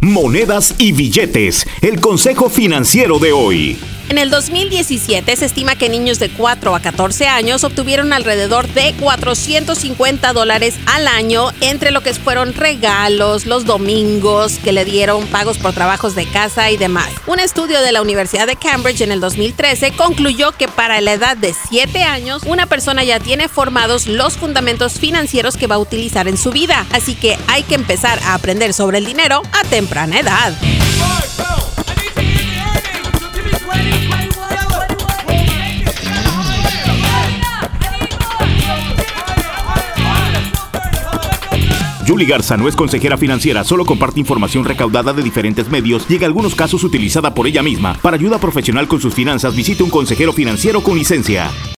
Monedas y billetes, el consejo financiero de hoy. En el 2017 se estima que niños de 4 a 14 años obtuvieron alrededor de 450 dólares al año entre lo que fueron regalos, los domingos que le dieron, pagos por trabajos de casa y demás. Un estudio de la Universidad de Cambridge en el 2013 concluyó que para la edad de 7 años una persona ya tiene formados los fundamentos financieros que va a utilizar en su vida. Así que hay que empezar a aprender sobre el dinero a temprana edad. Julie Garza no es consejera financiera, solo comparte información recaudada de diferentes medios y en algunos casos utilizada por ella misma. Para ayuda profesional con sus finanzas, visite un consejero financiero con licencia.